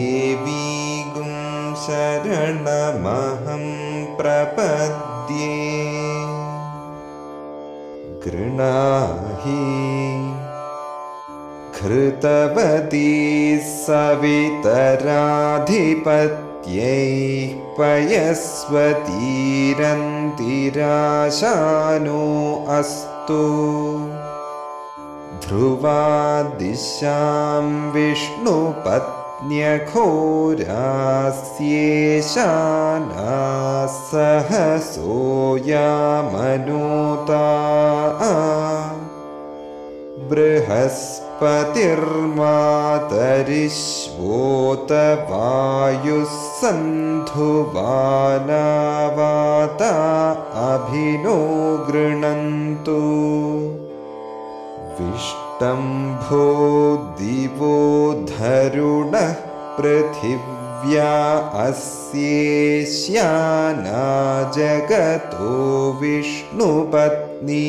नीलादेवीगुं शरणमहं प्रपद्ये गृणाहि कृतवती सवितराधिपत्यैः पयस्वतीरन्तिराशानो अस्तु। ध्रुवादिशां विष्णुपत्न्यघोरास्येशाना सहसोयामनुता बृहस्पतिर्मातरिश्वोतवायुः सन्धुवानावाता अभिनो गृणन्तु। विष्टम्भो दिवो धरुणः पृथिव्या अस्येष्याना जगतो विष्णुपत्नी